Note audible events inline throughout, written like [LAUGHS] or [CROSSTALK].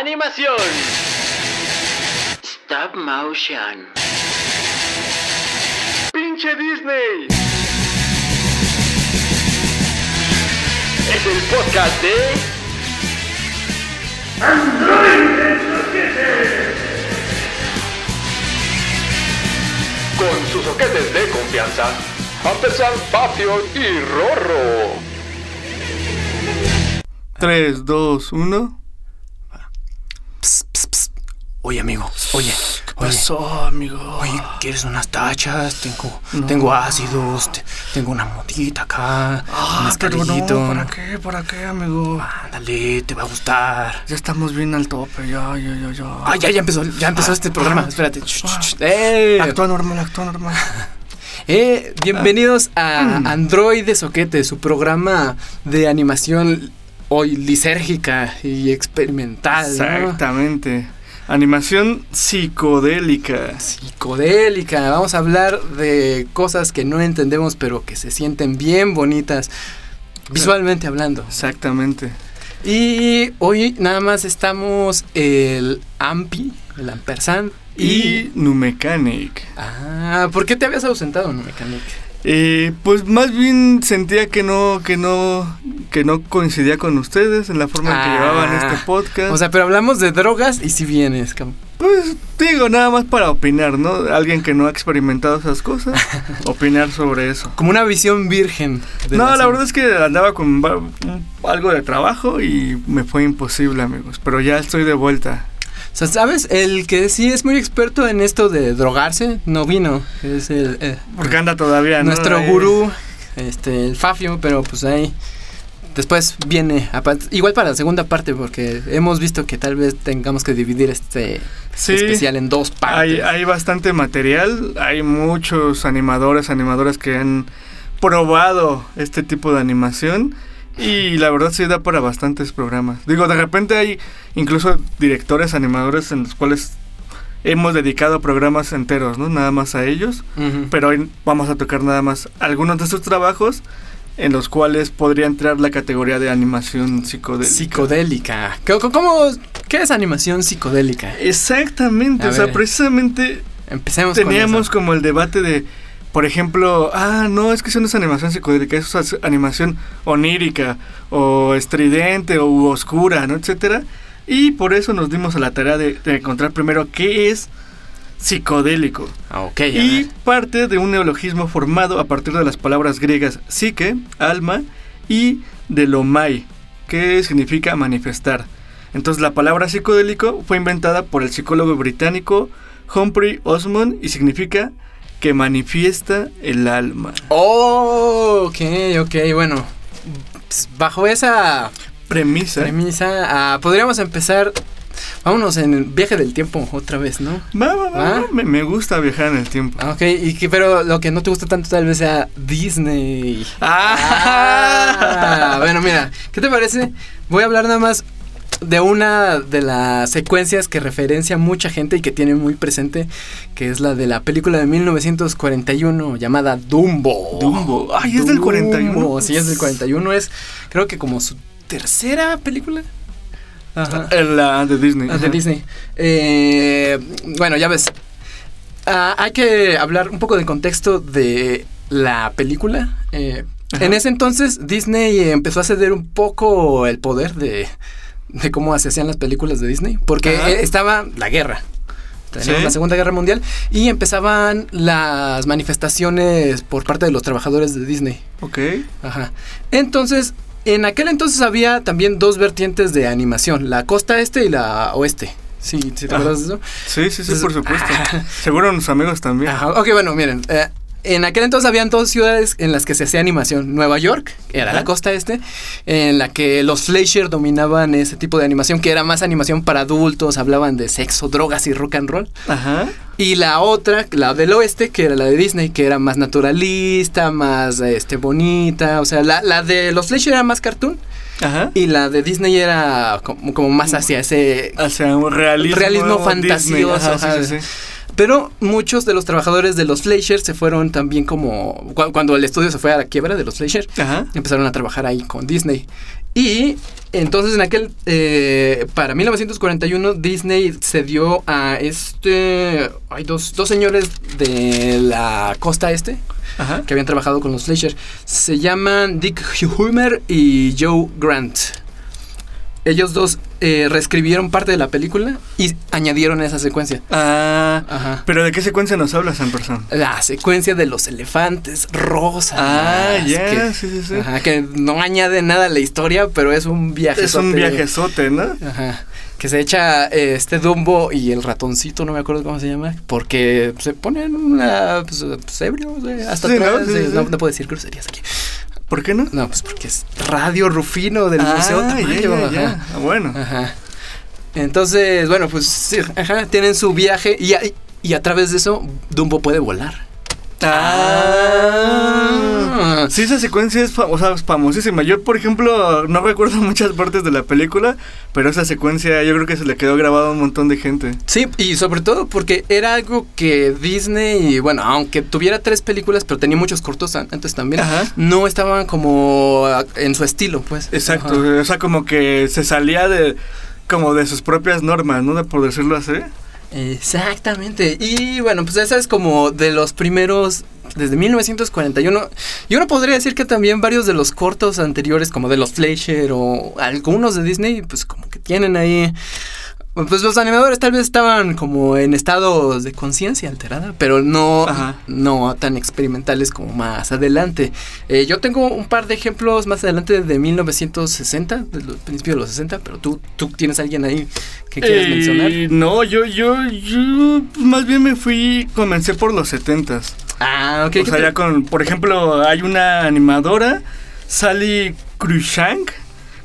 Animación. Stop motion. Pinche Disney. Es el podcast de Con sus soquetes de confianza, Ampersand, Papio y Rorro. 3, 2, 1. Oye, amigo, oye, ¿Qué oye, pasó, amigo? oye, ¿quieres unas tachas? Tengo, tengo ácidos, te- tengo una motita acá, un Ah, pero no. ¿para qué? ¿Para qué, amigo? Ándale, te va a gustar. Ya estamos bien al tope, ya, ya, ya, ya. Ah, ya, ya empezó, ya empezó este programa. Espérate. Ch, ch, ch. Eh, Actúa normal, actúa normal. [LAUGHS] eh, bienvenidos a Mm. Android Soquete, su programa de animación hoy lisérgica y experimental. ¿no? Animación psicodélica. psicodélica. Vamos a hablar de cosas que no entendemos, pero que se sienten bien bonitas, visualmente hablando. Exactamente. Y hoy nada más estamos el Ampi, el Ampersand y... Y Numecanic. Ah, ¿por qué te habías ausentado, no Mechanic? Eh, pues más bien sentía que no, que no, que no coincidía con ustedes en la forma en que Ah. llevaban este podcast. O sea, pero hablamos de drogas y si vienes, cam- pues digo, nada más para opinar, ¿no? Alguien que no ha experimentado esas cosas, [LAUGHS] opinar sobre eso. como una visión virgen. de No, la verdad es que andaba con algo de trabajo y me fue imposible, amigos. Pero ya estoy de vuelta. O sea, ¿sabes? El que sí es muy experto en esto de drogarse no vino. Es el... eh, Porque anda todavía, ¿no? nuestro gurú, este, el Fafio, pero pues ahí después viene, igual para la segunda parte, porque hemos visto que tal vez tengamos que dividir este Sí, especial en dos partes. hay, hay bastante material. Hay muchos animadores, animadoras que han probado este tipo de animación. Y la verdad sí da para bastantes programas. Digo, de repente hay incluso directores, animadores en los cuales hemos dedicado programas enteros, ¿no? Nada más a ellos. Ujú. pero hoy vamos a tocar nada más algunos de sus trabajos en los cuales podría entrar la categoría de animación psicodélica. Psicodélica. ¿Cómo, cómo- qué es animación psicodélica? Exactamente, A o sea, ver. precisamente Empecemos teníamos con como el debate de, por ejemplo, ah, no, es que eso no es animación psicodélica, eso es animación onírica o estridente o oscura, ¿no? Etcétera. Y por eso nos dimos a la tarea de, de encontrar primero qué es psicodélico. Ah, ok, a Y parte de un neologismo formado a partir de las palabras griegas psique, alma, y de lomai, que significa manifestar. Entonces la palabra psicodélico fue inventada por el psicólogo británico Humphrey Osmond y significa que manifiesta el alma. Oh, ok, ok, bueno. Pues, Bajo esa Premisa. premisa, ah, podríamos empezar. Vámonos en el viaje del tiempo otra vez, ¿no? Va, va, va, ¿Va? va, Me, me gusta viajar en el tiempo. Ah, Ok, y que, pero lo que no te gusta tanto tal vez sea Disney. Ah. Ah, bueno, mira, ¿qué te parece? Voy a hablar nada más de una de las secuencias que referencia mucha gente y que tiene muy presente, que es la de la película de 1941 llamada Dumbo. Dumbo. Ay, es del 41. Dumbo, Sí, es del 41. Es, creo que como su tercera película. Ajá. La de Disney. De. Disney. Eh, bueno, ya ves. Ah, hay que hablar un poco del contexto de la película. Eh, en ese entonces Disney empezó a ceder un poco el poder de, de cómo se hacían las películas de Disney. Porque Ajá. eh, estaba la guerra. Teníamos Sí. la Segunda Guerra Mundial y empezaban las manifestaciones por parte de los trabajadores de Disney. Ok. Ajá. Entonces, en aquel entonces había también dos vertientes de animación, la costa este y la oeste. Sí, ¿sí te Ajá. acuerdas de eso? Sí, sí, sí, Entonces, por supuesto. ah. [LAUGHS] Seguro unos amigos también. Ajá. Ok, bueno, miren. eh, en aquel entonces habían dos ciudades en las que se hacía animación. Nueva York, que era la costa este, en la que los Fleischer dominaban ese tipo de animación, que era más animación para adultos, hablaban de sexo, drogas y rock and roll. Ajá. Y la otra, la del oeste, que era la de Disney, que era más naturalista, más este bonita. O sea, la, la de los Fleischer era más cartoon. Ajá. Y la de Disney era como, como más hacia ese... Sea, un realismo. Fantasioso, Ajá, sí, ajá. sí, sí. Pero muchos de los trabajadores de los Fleischer se fueron también como... cu- Cuando el estudio se fue a la quiebra de los Fleischer, Ajá. empezaron a trabajar ahí con Disney. Y entonces en aquel, eh, para 1941, Disney se dio a este, hay dos, dos señores de la costa este Ajá. que habían trabajado con los Fleischer. Se llaman Dick Humer y Joe Grant. Ellos dos eh, reescribieron parte de la película y añadieron esa secuencia. Ah, Ajá. pero ¿de qué secuencia nos hablas, Ampersand? La secuencia de los elefantes rosas. Ah, ya, que- sí, sí, sí. Ajá, que no añade nada a la historia, pero es un viaje. Es un viajezote, ¿no? Ajá. Que se echa eh, este Dumbo y el ratoncito, no me acuerdo cómo se llama, porque se ponen una, pues, pues, ebrios, güey, hasta Sí, ¿no? atrás. Sí, eh, sí, no, no puedo decir groserías aquí. ¿Por qué no? No, pues porque es Radio Rufino del Museo ah, ya, Tamayo. ya, ya. ajá. Ah, Bueno. Ajá. Entonces, bueno, pues sí, ajá, tienen su viaje y y a través de eso Dumbo puede volar. Ah. Sí, esa secuencia es o sea, es famosísima. Yo, por ejemplo, no recuerdo [LAUGHS] muchas partes de la película, pero esa secuencia yo creo que se le quedó grabado a un montón de gente. Sí, y sobre todo porque era algo que Disney, bueno, aunque tuviera tres películas, pero tenía muchos cortos an- antes también, Ajá. no estaban como en su estilo, pues. Exacto, Ajá. o sea, como que se salía de como de sus propias normas, ¿no? Por decirlo así. Exactamente. Y bueno, pues esa es como de los primeros, desde 1941. Y uno podría decir que también varios de los cortos anteriores, como de los Fleischer o algunos de Disney, pues como que tienen ahí... Pues los animadores tal vez estaban como en estados de conciencia alterada, pero no, Ajá. no tan experimentales como más adelante. Eh, yo tengo un par de ejemplos más adelante de 1960, de los principios de los 60, pero tú, tú tienes alguien ahí que quieres Eh, mencionar. No, yo, yo, yo más bien me fui, comencé por los setentas. Ah, ok. o sea, ya con, por ejemplo, hay una animadora, Sally Cruikshank,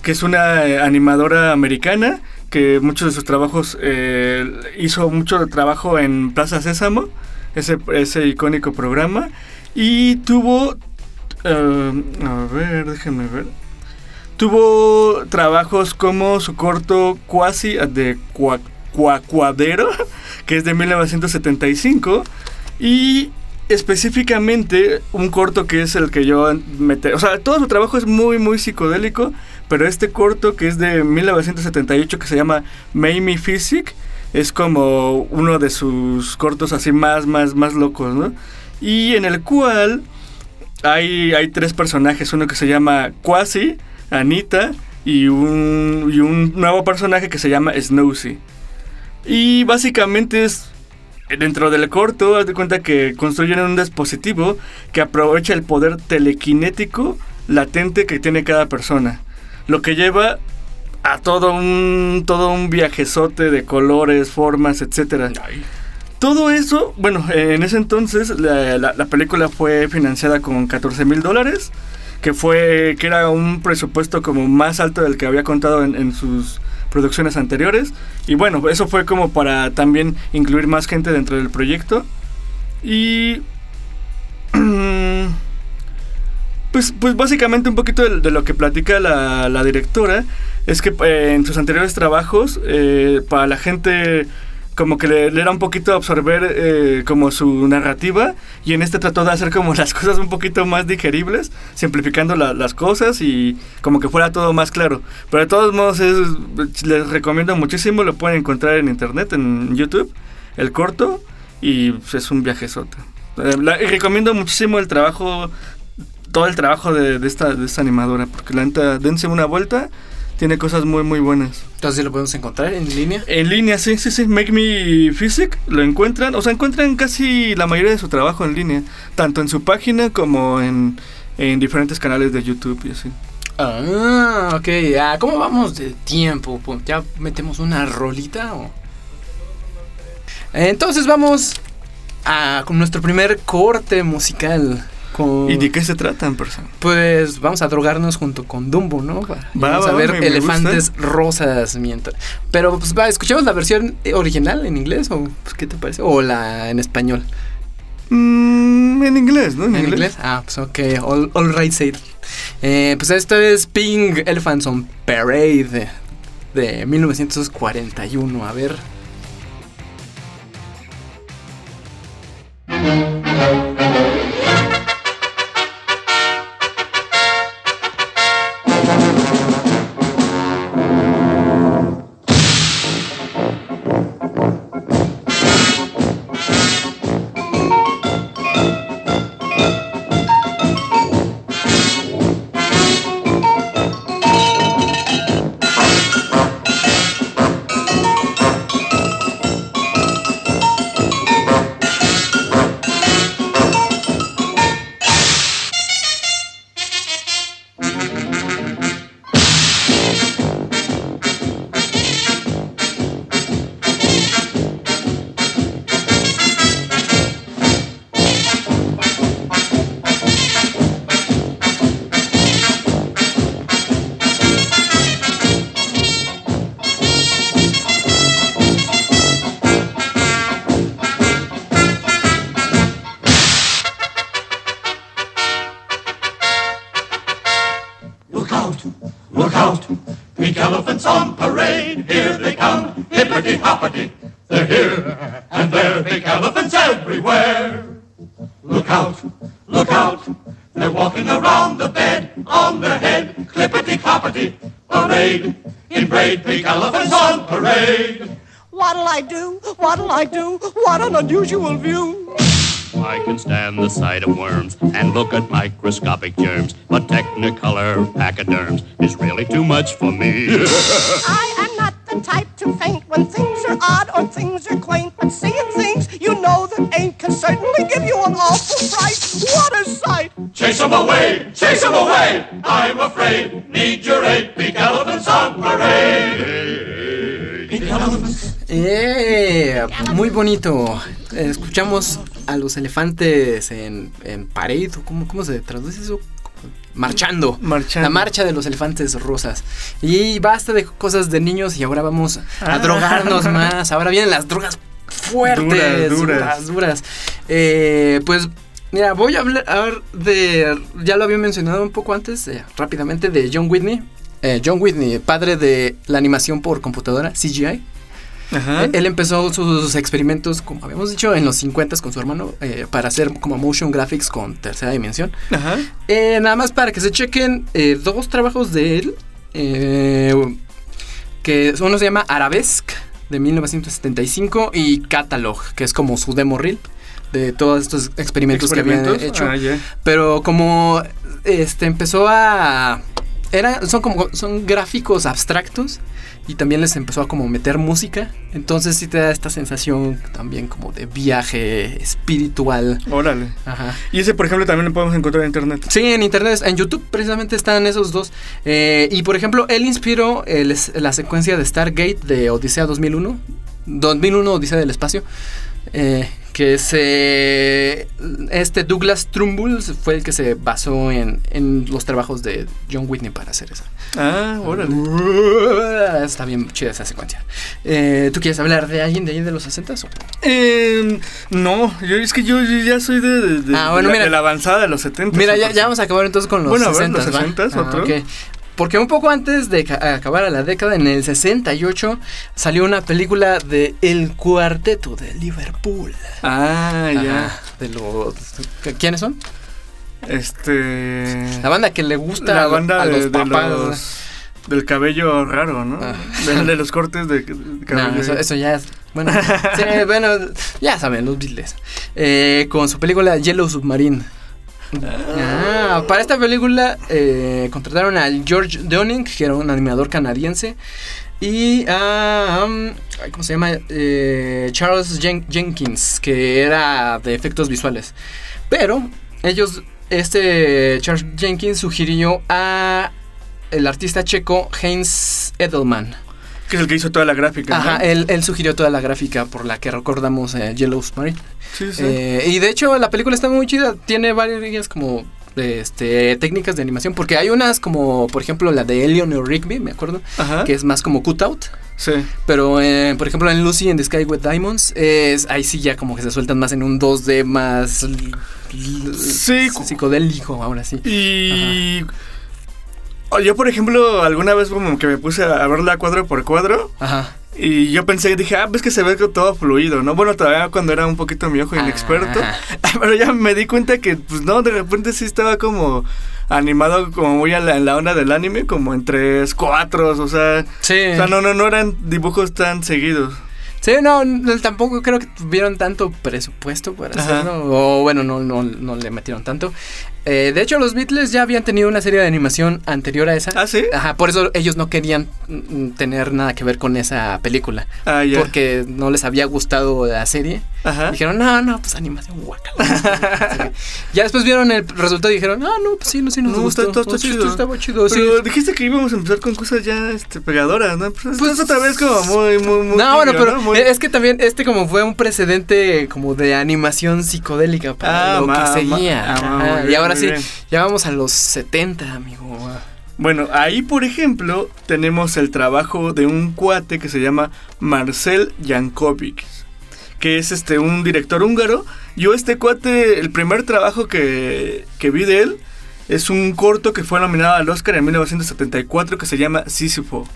que es una eh, animadora americana, que muchos de sus trabajos eh, hizo mucho trabajo en Plaza Sésamo, ese, ese icónico programa, y tuvo, eh, a ver, déjenme ver, tuvo trabajos como su corto Quasi de Cua- Cuacuadero, [LAUGHS] que es de 1975, y específicamente un corto que es el que yo mete, o sea, todo su trabajo es muy muy psicodélico, pero este corto que es de 1978 que se llama Mamie Physic es como uno de sus cortos así más más más locos, ¿no? Y en el cual hay, hay tres personajes, uno que se llama Quasi, Anita y un, y un nuevo personaje que se llama Snowsy. Y básicamente es dentro del corto, haz de cuenta que construyen un dispositivo que aprovecha el poder telequinético latente que tiene cada persona. Lo que lleva a todo un todo un viajezote de colores, formas, etcétera. Todo eso, bueno, en ese entonces la, la- la película fue financiada con 14 mil dólares, que fue que era un presupuesto como más alto del que había contado en, en sus producciones anteriores. Y bueno, eso fue como para también incluir más gente dentro del proyecto. Y... [CLEARS THROAT] Pues, pues básicamente un poquito de, lo que platica la, la directora es que eh, en sus anteriores trabajos eh, para la gente como que le, era un poquito absorber eh, como su narrativa y en este trató de hacer como [LAUGHS] las cosas un poquito más digeribles, simplificando la- las cosas y como que fuera todo más claro. Pero de todos modos es- les recomiendo muchísimo, lo pueden encontrar en internet, en YouTube, el corto y pues, es un viajezote. La- y recomiendo muchísimo el trabajo, todo el trabajo de, de esta, de esta animadora, porque la neta, dense una vuelta, tiene cosas muy muy buenas. Entonces lo podemos encontrar en línea. En línea, sí, sí, sí. Make Me Physic lo encuentran. O sea, encuentran casi la mayoría de su trabajo en línea. Tanto en su página como en, en diferentes canales de YouTube y así. Ah, ok. Ah, ¿Cómo vamos de tiempo? ¿Ya metemos una rolita o...? Entonces vamos a, con nuestro primer corte musical. Con, ¿Y de qué se tratan, persona? Pues vamos a drogarnos junto con Dumbo, ¿no? Va, y Va, vamos va, a ver me- me elefantes rosas mientras. Pero pues va, escuchemos la versión original en inglés o pues, ¿qué te parece? O la en español. Mm, en inglés, ¿no? ¿En inglés? Ah, pues ok. All, all right, say it. Eh, pues esto es Pink Elephants on Parade de, de 1941. A ver. On parade. Here they come, hippity hoppity. They're here and there, big elephants everywhere. Look out, look out. They're walking around the bed on their head, clippity cloppity. Parade in braid, big elephants on parade. What'll I do? What'll I do? What an unusual view. I can stand the sight of worms and look at microscopic germs, but Technicolor pachyderms is really too much for me. [LAUGHS] I am not the type to faint when things are odd or things are quaint, but seeing things you know that ain't can certainly give you an awful fright. What a sight! Chase 'em away, chase 'em away. I'm afraid, need your aid, big elephants on parade. Big elephants. ¡Eh! Muy bonito. Escuchamos a los elefantes en, en parade. ¿o ¿Cómo, ¿Cómo se traduce eso? Marchando. Marchando. La marcha de los elefantes rosas. Y basta de cosas de niños y ahora vamos a Ah. drogarnos [LAUGHS] más. Ahora vienen las drogas fuertes. Duras, duras. duras, duras. Eh, pues mira, voy a hablar de... Ya lo había mencionado un poco antes, eh, rápidamente, de John Whitney. Eh, John Whitney, padre de la animación por computadora, CGI. Ajá. Eh, Él empezó sus experimentos, como habíamos dicho, en los 50 con su hermano, eh, para hacer como motion graphics con tercera dimensión. Ajá. Eh, nada más para que se chequen eh, dos trabajos de él, que uno se llama Arabesque, de 1975, y Catalog, que es como su demo reel de todos estos experimentos, que habían hecho. Ah. Pero como este empezó a era son como son gráficos abstractos y también les empezó a como meter música, entonces sí te da esta sensación también como de viaje espiritual. Órale. Ajá. Y ese, por ejemplo, también lo podemos encontrar en internet. Sí, en internet, en YouTube precisamente están esos dos. Eh, y por ejemplo, él inspiró el la secuencia de Stargate de Odisea 2001. 2001 Odisea del Espacio. eh, que se... Este Douglas Trumbull fue el que se basó en, en los trabajos de John Whitney para hacer eso. Ah, órale. Está bien chida esa secuencia. Eh, ¿Tú quieres hablar de alguien de ahí de los 60 o? Eh, no, yo, es que yo, yo ya soy de, de- de- Ah, bueno, de la, mira. la avanzada de los 70. Mira, ya, ya vamos a acabar entonces con los Bueno, a ver, 60. los 60s, otro. Porque un poco antes de ca- acabar la década, en el 68, salió una película de El Cuarteto de Liverpool. Ah, ya. De los... ¿Quiénes son? Este. La banda que le gusta la a- banda a de, los de papás. los- del cabello raro, ¿no? Ah. De, de los cortes de, de cabello. No, eso, eso ya es. Bueno, [LAUGHS] sí, bueno, ya saben, los Beatles. Eh, con su película Yellow Submarine. Ah, para esta película eh, contrataron a George Downing, que era un animador canadiense, y a. um, ¿Cómo se llama? Eh, Charles Jen- Jenkins, que era de efectos visuales. Pero ellos, este Charles Jenkins sugirió a el artista checo Heinz Edelman. Que es el que hizo toda la gráfica. ¿no? Ajá, él, él sugirió toda la gráfica por la que recordamos eh, Yellow Submarine. Sí, sí. Eh, y de hecho la película está muy chida, tiene varias como este, técnicas de animación, porque hay unas como, por ejemplo, la de Eleanor Rigby, me acuerdo, Ajá. que es más como cutout. Sí. Pero, eh, por ejemplo, en Lucy in the Sky with Diamonds, es, ahí sí ya como que se sueltan más en un 2D más Sí. psicodélico, ahora sí. Y. o Yo, por ejemplo, alguna vez como que me puse a verla cuadro por cuadro. Ajá. Y yo pensé, dije, ah, ves que se ve todo fluido, ¿no? Bueno, todavía cuando era un poquito mi ojo inexperto. Ajá. [LAUGHS] Pero ya me di cuenta que, pues no, de repente sí estaba como animado como muy a la, en la onda del anime, como en tres, cuatro, o sea... Sí. O sea, no, no, no eran dibujos tan seguidos. Sí, no, no, tampoco creo que tuvieron tanto presupuesto para Ajá. hacerlo. O bueno, no, no, no le metieron tanto. Eh, de hecho, los Beatles ya habían tenido una serie de animación anterior a esa. ¿Ah, sí? Ajá, por eso ellos no querían mm, tener nada que ver con esa película. Ah, ya. Porque no les había gustado la serie. Ajá. Dijeron, no, no, pues animación guacala. [LAUGHS] ya después vieron el resultado y dijeron, ah, no, pues sí, no, sí nos No, gustó. está, todo está Oh, sí, chido. esto estaba chido, sí. Pero dijiste que íbamos a empezar con cosas ya este, pegadoras, ¿no? Pues, Pues- es otra vez como muy, muy, muy... No, bueno, pero ¿no? Muy- es que también este como fue un precedente como de animación psicodélica para Ah, lo ma- que ma- seguía. ah, ma- muy y ahora bien. ya vamos a los 70, amigo. Bueno, ahí por ejemplo tenemos el trabajo de un cuate que se llama Marcel Jankovic, que es este un director húngaro. Yo este cuate, el primer trabajo que, que vi de él es un corto que fue nominado al Oscar en 1974 que se llama Sísifo.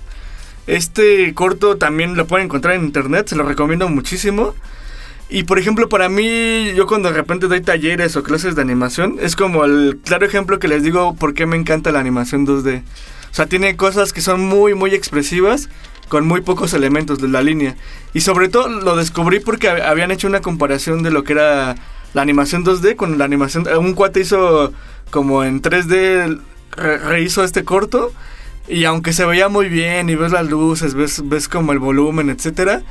Este corto también lo pueden encontrar en internet, se lo recomiendo muchísimo. Y por ejemplo, para mí, yo cuando de repente doy talleres o clases de animación, es como el claro ejemplo que les digo por qué me encanta la animación 2D. O sea, tiene cosas que son muy, muy expresivas con muy pocos elementos de la línea. Y sobre todo lo descubrí porque hab- habían hecho una comparación de lo que era la animación 2D con la animación... Un cuate hizo como en 3D, re- rehizo este corto. Y aunque se veía muy bien y ves las luces, ves, ves como el volumen, etcétera,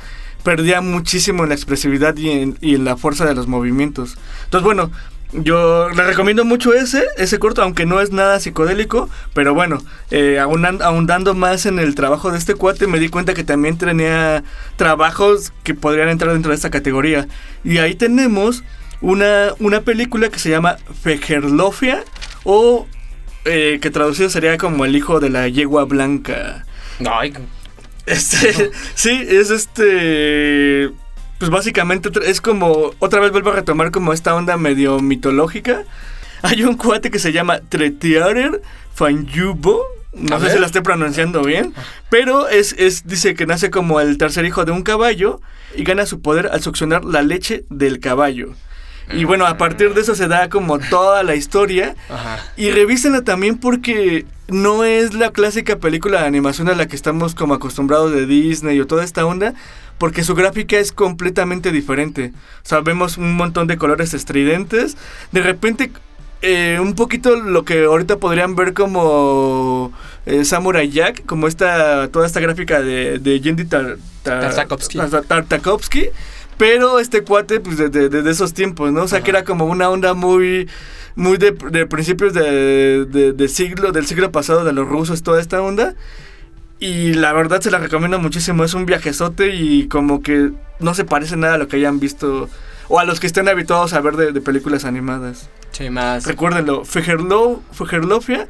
perdía muchísimo en la expresividad y en, y en la fuerza de los movimientos. Entonces, bueno, yo le recomiendo mucho ese, ese corto, aunque no es nada psicodélico, pero bueno, eh, ahondando más en el trabajo de este cuate, me di cuenta que también tenía trabajos que podrían entrar dentro de esta categoría. Y ahí tenemos una, una película que se llama Fejerlofia, o eh, que traducido sería como el hijo de la yegua blanca. Ay, Este, sí, es este. Pues básicamente es como. Otra vez vuelvo a retomar como esta onda medio mitológica. Hay un cuate que se llama Tretiarer Fanyubo. No A sé ver. si la estoy pronunciando bien. Pero es, es, dice que nace como el tercer hijo de un caballo y gana su poder al succionar la leche del caballo. Y bueno, a partir de eso se da como toda la historia. Ajá. Y revísenla también porque no es la clásica película de animación a la que estamos como acostumbrados de Disney o toda esta onda, porque su gráfica es completamente diferente. O sea, vemos un montón de colores estridentes. De repente, eh, un poquito lo que ahorita podrían ver como eh, Samurai Jack, como esta, toda esta gráfica de, de Yendi Tar- Tar- Tartakovsky. Tar- Tartakovsky. Pero este cuate, pues de, de- de esos tiempos, ¿no? O sea, que Ajá. era como una onda muy muy de, de principios de, de- de siglo, del siglo pasado, de los rusos, toda esta onda. Y la verdad se la recomiendo muchísimo. Es un viajezote y como que no se parece nada a lo que hayan visto o a los que estén habituados a ver de, películas animadas. Sí, más. Recuérdenlo, Fejerlo, Fejerlofia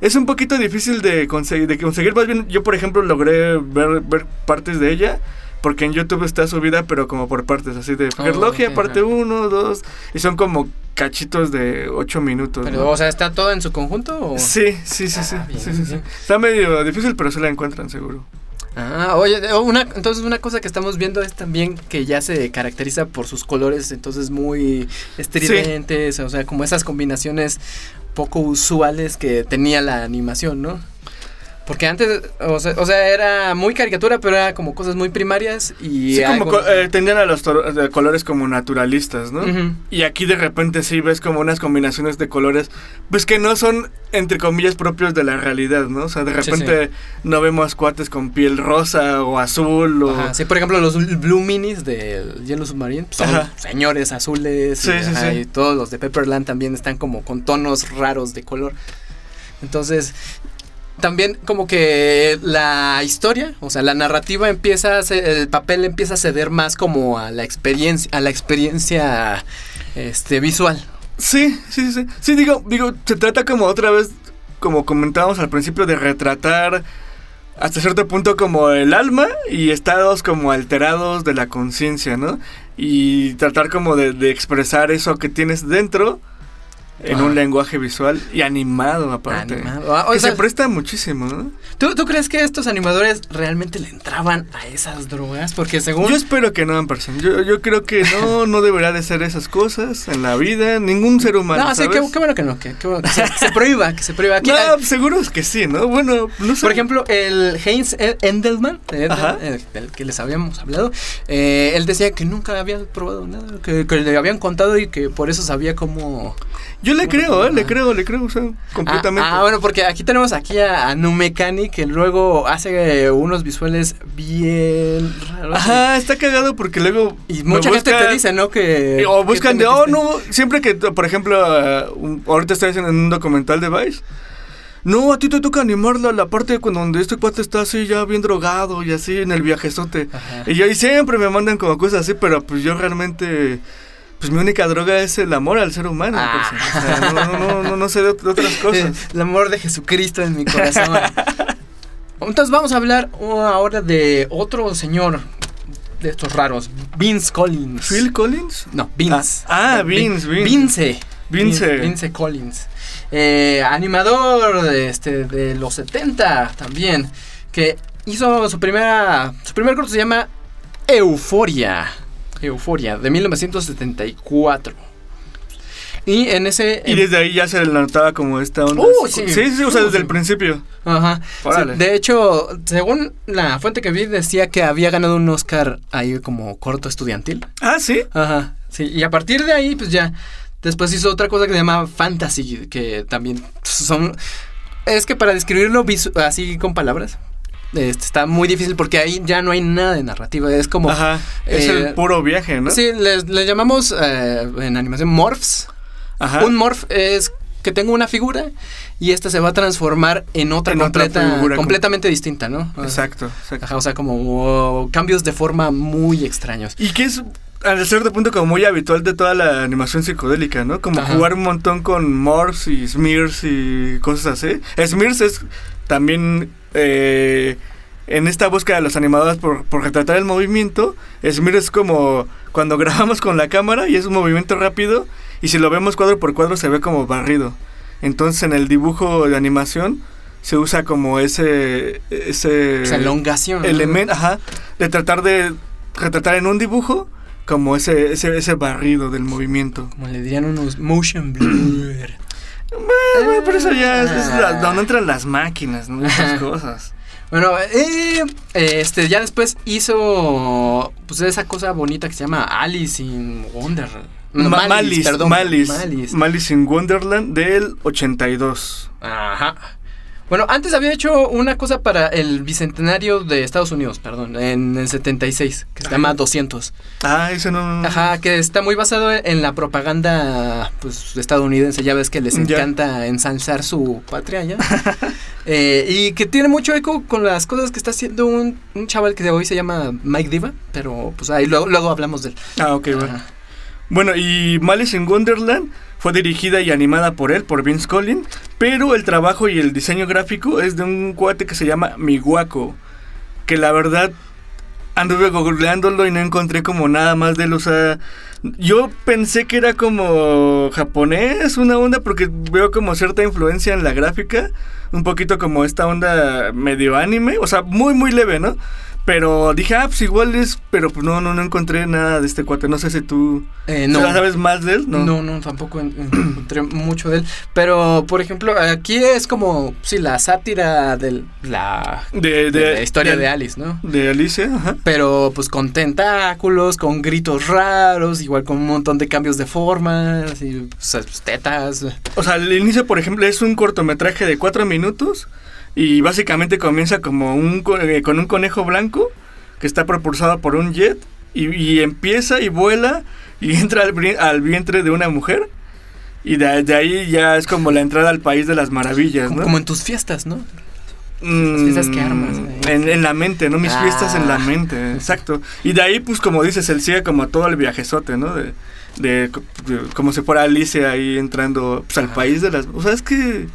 es un poquito difícil de conseguir, de conseguir. Más bien, yo por ejemplo logré ver, ver partes de ella. Porque en YouTube está subida, pero como por partes, así de ok, parte ajá. 1, 2. Y son como cachitos de 8 minutos. Pero, ¿no? o sea, ¿está todo en su conjunto? O? Sí, sí, sí, sí, Ah, sí, sí. Está medio difícil, pero se la encuentran seguro. Ah, oye, una, entonces una cosa que estamos viendo es también que ya se caracteriza por sus colores, entonces muy estridentes, o sea, como esas combinaciones poco usuales que tenía la animación, ¿no? Porque antes, o sea, o sea, era muy caricatura, pero era como cosas muy primarias y... Sí, como co- eh, tendían a los colores como naturalistas, ¿no? Ujú. Y aquí de repente sí ves como unas combinaciones de colores, pues que no son, entre comillas, propios de la realidad, ¿no? O sea, de Sí, repente no vemos cuates con piel rosa o azul o... Ajá, sí, por ejemplo, los Blue Minis del Yellow Submarine pues, son Ajá. señores azules. Sí, y, sí, ajá, sí. y todos los de Pepperland también están como con tonos raros de color. Entonces, también como que la historia, o sea, la narrativa empieza a ce- el papel empieza a ceder más como a la experiencia, a la experiencia este visual. Sí, sí, sí. Sí, digo, digo, se trata como otra vez, como comentábamos al principio, de retratar hasta cierto punto como el alma y estados como alterados de la conciencia, ¿no? Y tratar como de expresar eso que tienes dentro en un lenguaje visual y animado aparte. Animado. Ah, o que sea, se presta muchísimo, ¿no? ¿tú, tú crees que estos animadores realmente le entraban a esas drogas? Porque según... Yo espero que no, Ampersand. Yo, yo creo que no, [LAUGHS] no debería de ser esas cosas en la vida, ningún ser humano. no, sí, qué, bueno que no, que, qué bueno que se, se prohíba, que se prohíba. Aquí, No, seguro es que sí, ¿no? Bueno, no sé. Por ejemplo, el Heinz E- Endelman, de- Ajá. de- del que les habíamos hablado, eh, él decía que nunca había probado nada, que, que le habían contado y que por eso sabía cómo... Yo le creo, ¿eh? Le creo, le creo, o sea, completamente. Ah, ah, bueno, porque aquí tenemos aquí a, a Numecani que luego hace eh, unos visuales bien raros. Ajá, está cagado porque luego. Y mucha gente busca- te dice, ¿no? Que... O buscan de, oh, metiste". no, siempre que, por ejemplo, ah, un- ahorita estoy haciendo un documental de Vice. No, a ti te toca animarla la parte cuando donde este cuate está así ya bien drogado y así en el viajezote. Ajá. Y yo y siempre me mandan como cosas así, pero pues yo realmente pues mi única droga es el amor al ser humano. Ah. pues, o sea, no, no, no, no, no sé de, ot- de otras [LAUGHS] cosas. El amor de Jesucristo en mi corazón. Entonces vamos a hablar uh, ahora de otro señor de estos raros, Vince Collins. Phil Collins. No, Vince. Ah, ah, Vin- Vince, Vince. Vince. Vince. Vince Collins. Eh, animador de, este, de los 70 también. Que hizo su primera. Su primer corto se llama Euforia. Euforia, de 1974. Y en ese. Y desde ahí ya se le notaba como esta onda. Uh, sí. sí, sí, o sea, Uh, desde el principio. Ajá. Sí, de hecho, según la fuente que vi, decía que había ganado un Oscar ahí como corto estudiantil. Ah, sí. Ajá. Sí, y a partir de ahí, pues ya. Después hizo otra cosa que se llama Fantasy, que también son. Es que para describirlo así con palabras. Este, está muy difícil porque ahí ya no hay nada de narrativa. Es como. Ajá. Es eh, el puro viaje, ¿no? Sí, les, les llamamos eh, en animación morphs. Ajá. Un morph es que tengo una figura y esta se va a transformar en otra, En otra completa, figura, completamente distinta, ¿no? Exacto, exacto. Ajá, o sea, como cambios de forma muy extraños. Y que es, a cierto punto, como muy habitual de toda la animación psicodélica, ¿no? Como Ajá. jugar un montón con morphs y smears y cosas así. Smears es también... eh, en esta búsqueda de los animadores por, por retratar el movimiento, Smear es como cuando [LAUGHS] grabamos con la cámara y es un movimiento rápido y si lo vemos cuadro por cuadro se ve como barrido. Entonces en el dibujo de animación se usa como ese... ese Esa elongación. ¿no? elemento, ajá, de tratar de retratar en un dibujo como ese, ese, ese barrido del movimiento. Como le dirían unos motion blur. Bueno, pero eso ya es, es la- donde entran las máquinas, ¿no? Esas cosas. Bueno, eh, este, ya después hizo pues esa cosa bonita que se llama Alice in Wonderland. No, Ma- Malice, perdón, Malice, Malice. Malice in Wonderland del 82. Ajá. Bueno, antes había hecho una cosa para el bicentenario de Estados Unidos, perdón, en el 76, que se llama 200. Ah, ese no. Ajá, que está muy basado en la propaganda pues estadounidense, ya ves que les encanta ensalzar su patria ya. [LAUGHS] Eh, y que tiene mucho eco con las cosas que está haciendo un, un chaval que de hoy se llama Mike Diva, pero pues ahí luego, luego hablamos de él. Ah, ok, bueno. Bueno, y Malice in Wonderland fue dirigida y animada por él, por Vince Collin, pero el trabajo y el diseño gráfico es de un cuate que se llama Miwako, que la verdad anduve googleándolo y no encontré como nada más de él, o sea, yo pensé que era como japonés, una onda, porque veo como cierta influencia en la gráfica, un poquito como esta onda medio anime, o sea, muy, muy leve, ¿no? Pero dije, ah, pues igual es, pero pues no, no, no encontré nada de este cuate, no sé si tú... Eh, no. ¿Sabes más de él? No, no, tampoco en- en- encontré mucho de él. Pero, por ejemplo, aquí es como, sí, la sátira de la, De, de la historia de, de, Alice, ¿no? de Alicia, ajá. Pero pues con tentáculos, con gritos raros, igual con un montón de cambios de formas, y pues, tetas. O sea, el inicio, por ejemplo, es un cortometraje de cuatro minutos y básicamente comienza como un eh, con un conejo blanco que está propulsado por un jet y, y empieza y vuela y [LAUGHS] entra al, al vientre de una mujer y de, de ahí ya es como la entrada al país de las maravillas, Como, ¿no? como en tus fiestas, ¿no? Mm, fiestas que armas, eh. En, en la mente, ¿no? Mis Ah. fiestas en la mente, exacto. Y de ahí, pues, como dices, él sigue como todo el viajezote, ¿no? De, de, de- como si fuera Alicia ahí entrando pues, al Ajá. país de las... O sea, es que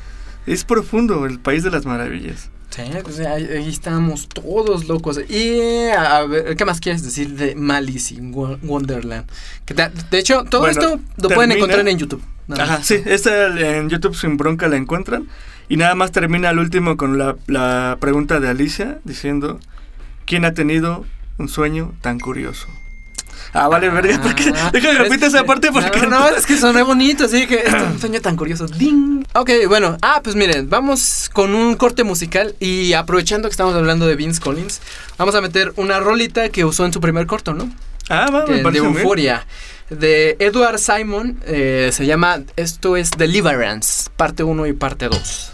es profundo el país de las maravillas. Sí, pues ahí, ahí estamos todos locos. Y a ver, ¿qué más quieres decir de Malice in Wo- Wonderland? Que te- de hecho, todo Bueno, esto lo pueden termina- encontrar en YouTube. Ajá, sí, esta en YouTube sin bronca la encuentran. Y nada más termina el último con la, la pregunta de Alicia diciendo, ¿quién ha tenido un sueño tan curioso? Ah, vale, verga. Ah, Déjame es repetir esa que- parte porque... No, no, es que sonó bonito, así que es un [CLEARS THROAT] sueño tan curioso. ¡Ding! Ok, bueno, ah, pues miren, vamos con un corte musical y aprovechando que estamos hablando de Vince Collins, vamos a meter una rolita que usó en su primer corto, ¿no? Ah, va, me Que- de parece bien. Euforia. De Edward Simon, eh, se llama, esto es Deliverance, parte 1 y parte 2.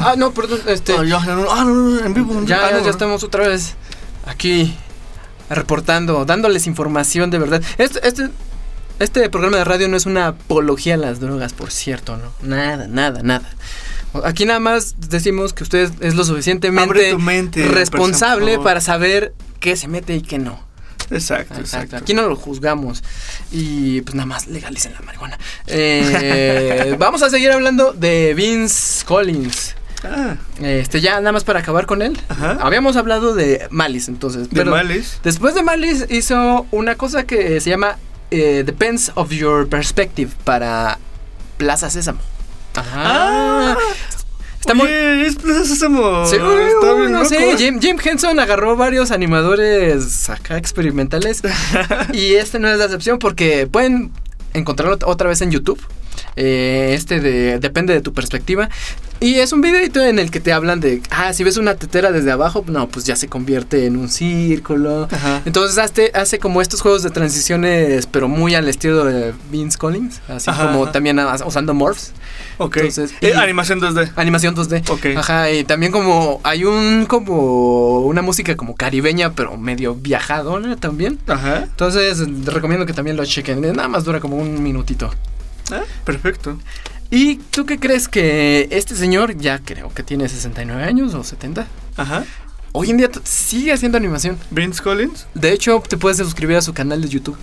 Ah, ah, no, perdón, este. Ah, ya, no, ah, no, no, en vivo. en Ya, vivo. Ah, ya, no, ya no. estamos otra vez aquí reportando, dándoles información de verdad. Este, este, este programa de radio no es una apología a las drogas, por cierto, ¿no? Nada, nada, nada. Aquí nada más decimos que usted es lo suficientemente mente, responsable para saber qué se mete y qué no. Exacto, Exacto. exacto. Aquí no lo juzgamos. Y pues nada más legalicen la marihuana. Eh, [LAUGHS] vamos a seguir hablando de Vince Collins. Ah, Este, ya nada más para acabar con él. Ajá. Habíamos hablado de Malice, entonces. de pero Malice. Después de Malice hizo una cosa que se llama eh, Depends of Your Perspective para Plaza Sésamo. Ajá. Ah, Está muy- es Plaza Sésamo. Sí, Está bien no loco, sé, ¿eh? Jim, Jim Henson agarró varios animadores acá experimentales [LAUGHS] y este no es la excepción porque pueden encontrarlo otra vez en YouTube. Eh, este de depende de tu perspectiva y es un videito en el que te hablan de ah si ves una tetera desde abajo no pues ya se convierte en un círculo Ajá. entonces hace, hace como estos juegos de transiciones pero muy al estilo de Vince Collins así Ajá, como ajá. también usando morphs Ok. Entonces, Eh, y- animación 2D. Animación 2D. Ok. Ajá, y también como hay un como una música como caribeña, pero medio viajadona también. Ajá. Entonces, recomiendo que también lo chequen. Nada más dura como un minutito. Ah, perfecto. ¿Y tú qué crees que este señor, ya creo que tiene 69 años o 70, Ajá. hoy en día sigue haciendo animación? Vince Collins. De hecho, te puedes suscribir a su canal de YouTube.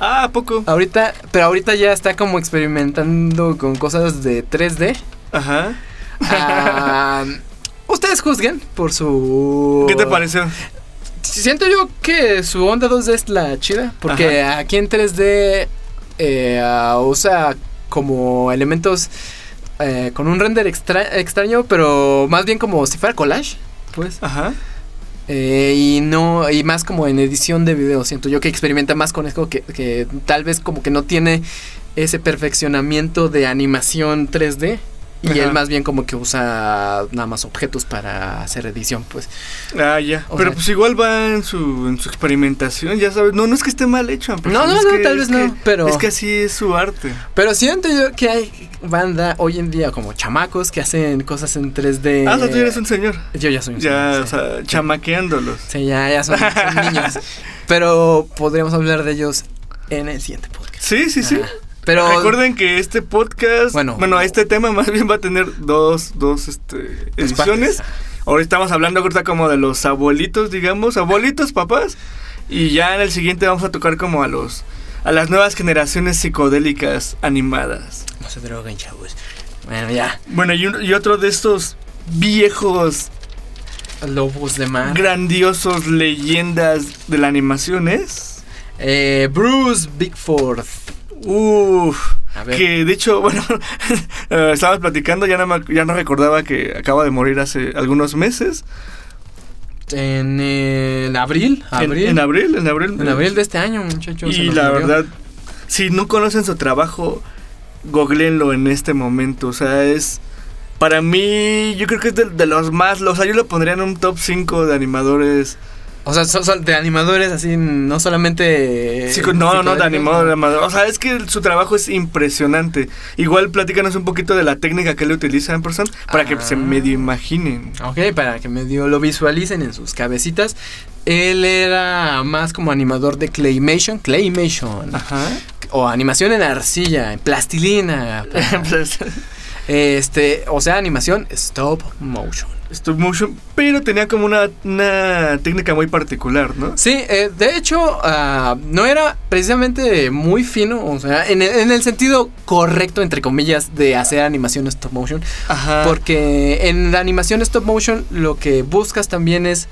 Ah, ¿a poco. Ahorita, pero ahorita ya está como experimentando con cosas de 3D. Ajá. Ah, [LAUGHS] ustedes juzguen por su... ¿Qué te pareció? Siento yo que su onda 2D es la chida, porque aquí en 3D eh, usa como elementos eh, con un render extra- extraño, pero más bien como si fuera collage, pues. Ajá. Eh, y no, y más como en edición de video, siento yo que experimenta más con eso, que, que tal vez como que no tiene ese perfeccionamiento de animación 3D. Y Ajá. él más bien como que usa nada más objetos para hacer edición, pues. Ah, ya. O Pero sea- pues igual va en su, en su experimentación, ya sabes. No, no es que esté mal hecho. No, no, no, que- tal vez que- no, pero- Es que así es su arte. Pero siento yo que hay banda hoy en día como chamacos que hacen cosas en 3D. Ah, o sea, tú eres un señor. Yo ya soy un Ya, señor, o sí. sea, chamaqueándolos. Sí, ya, ya son, son niños. [LAUGHS] Pero podríamos hablar de ellos en el siguiente podcast. Sí, sí, sí. Pero Recuerden que este podcast, Bueno. bueno, este tema más bien va a tener dos, dos este, ediciones. Ahora estamos hablando ahorita como de los abuelitos, digamos, abuelitos, papás. Y ya en el siguiente vamos a tocar como a los a las nuevas generaciones psicodélicas animadas. no se droguen, chavos. Bueno, ya. Bueno, y, un- y otro de estos viejos, Lobos de mar. grandiosos leyendas de la animación es... Eh, Bruce Bigford. Uff. Que de hecho, bueno, [LAUGHS] eh, estábamos platicando, ya no, me- ya no recordaba que acaba de morir hace algunos meses. En, eh, en abril. En- abril. En, abril, en abril. En abril de este año, muchachos. Y la murió. verdad, si no conocen su trabajo, googleenlo en este momento. O sea, es. Para mí, yo creo que es de, de los más. O sea, yo lo pondría en un top 5 de animadores. O sea, son, son de animadores así, no solamente. Sí, no, no, no, de psicodélicos, animador, de animador. O sea, es que su trabajo es impresionante. Igual platícanos un poquito de la técnica que él utiliza en persona para que Ah. se medio imaginen. Ok, para que medio lo visualicen en sus cabecitas. Él era más como animador de Claymation, Claymation. Ajá. O animación en arcilla, en plastilina. [LAUGHS] este, o sea, animación stop motion. Stop motion, pero tenía como una, una técnica muy particular, ¿no? Sí, eh, de hecho, ah, no era precisamente muy fino, o sea, en, el- en el sentido correcto, entre comillas, de hacer animación stop motion. Ajá. Porque en la animación stop motion lo que buscas también es.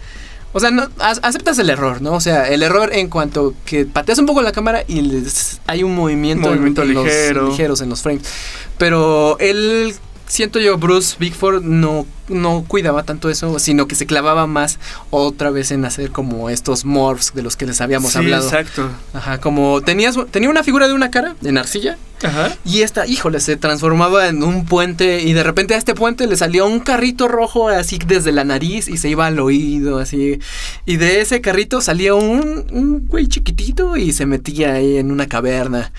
O sea, no, ac- aceptas el error, ¿no? O sea, el error en cuanto que pateas un poco la cámara y les- hay un movimiento, en- Movimiento en los- ligero. ligeros en los frames. Pero él, siento yo, Bruce Bigford no, no cuidaba tanto eso, sino que se clavaba más otra vez en hacer como estos morphs de los que les habíamos sí, hablado. exacto. Ajá, como tenías, tenía una figura de una cara en arcilla. Ajá. Y esta, híjole, se transformaba en un puente y de repente a este puente le salía un carrito rojo así desde la nariz y se iba al oído así. Y de ese carrito salía un, un güey chiquitito y se metía ahí en una caverna.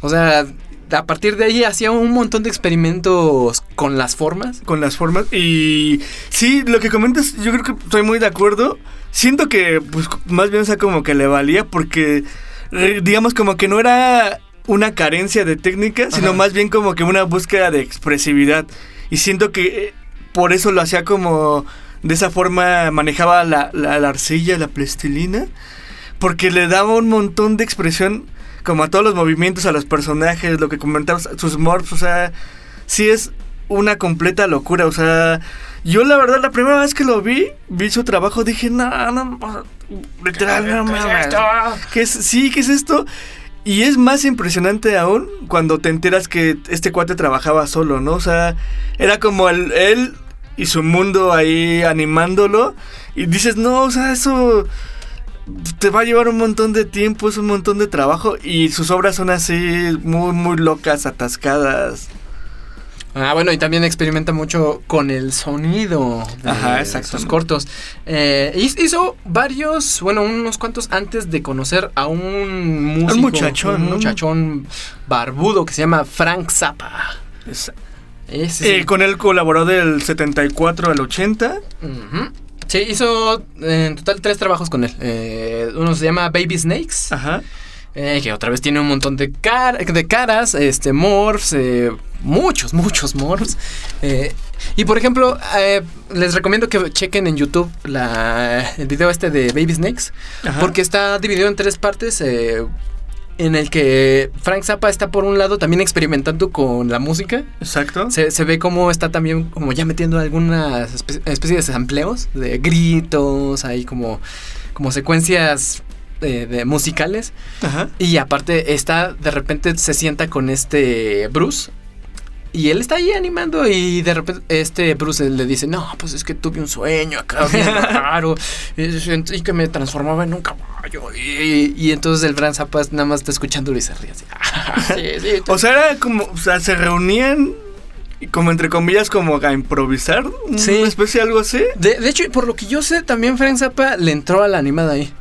O sea, a partir de ahí hacía un montón de experimentos con las formas. con las formas. Y sí, lo que comentas, yo creo que estoy muy de acuerdo. Siento que, pues, más bien, o sea, como que le valía porque, eh, digamos, como que no era una carencia de técnica, sino Ajá. más bien como que una búsqueda de expresividad. Y siento que eh, por eso lo hacía como, de esa forma, manejaba la, la, la arcilla, la plastilina, porque le daba un montón de expresión como a todos los movimientos, a los personajes, lo que comentabas, sus morphs, o sea, sí es una completa locura, o sea, yo la verdad la primera vez que lo vi, vi su trabajo, dije, no, no, literal, no mames, ¿qué es? Sí, ¿qué es esto? Y es más impresionante aún cuando te enteras que este cuate trabajaba solo, ¿no? O sea, era como el, él y su mundo ahí animándolo y dices, no, o sea, eso te va a llevar un montón de tiempo, es un montón de trabajo y sus obras son así muy, muy locas, atascadas. Ah, bueno, y también experimenta mucho con el sonido de Ajá, sus cortos. Eh, hiz- hizo varios, bueno, unos cuantos antes de conocer a un músico, muchachón, un ¿no? muchachón barbudo que se llama Frank Zappa. Ese sí. Eh, con él colaboró del 74 al 80. Ujú. Sí, hizo en total tres trabajos con él. Eh, uno se llama Baby Snakes, Ajá. eh, que otra vez tiene un montón de, car- de caras, este, morphs, eh, muchos, muchos morphs. Eh, y por ejemplo, les recomiendo que chequen en YouTube la, el video este de Baby Snakes, Ajá. porque está dividido en tres partes. En el que Frank Zappa está por un lado también experimentando con la música. Exacto. Se, se ve como está también como ya metiendo algunas espe- especies de sampleos, de gritos, hay como, como secuencias eh, de musicales. Ajá. Y aparte está, de repente se sienta con este Bruce. Y él está ahí animando y de repente este Bruce le dice, no, pues es que tuve un sueño acá bien [LAUGHS] raro y que me transformaba en un caballo. Y, y entonces el Bran Zappa nada más está escuchándolo y se ríe así. "Ah, [LAUGHS] sí, sí, [LAUGHS] O sea, era como, o sea, se reunían y como entre comillas como a improvisar, Sí. una especie de algo así. De, de hecho, por lo que yo sé, también Frank Zappa le entró a la animada ahí.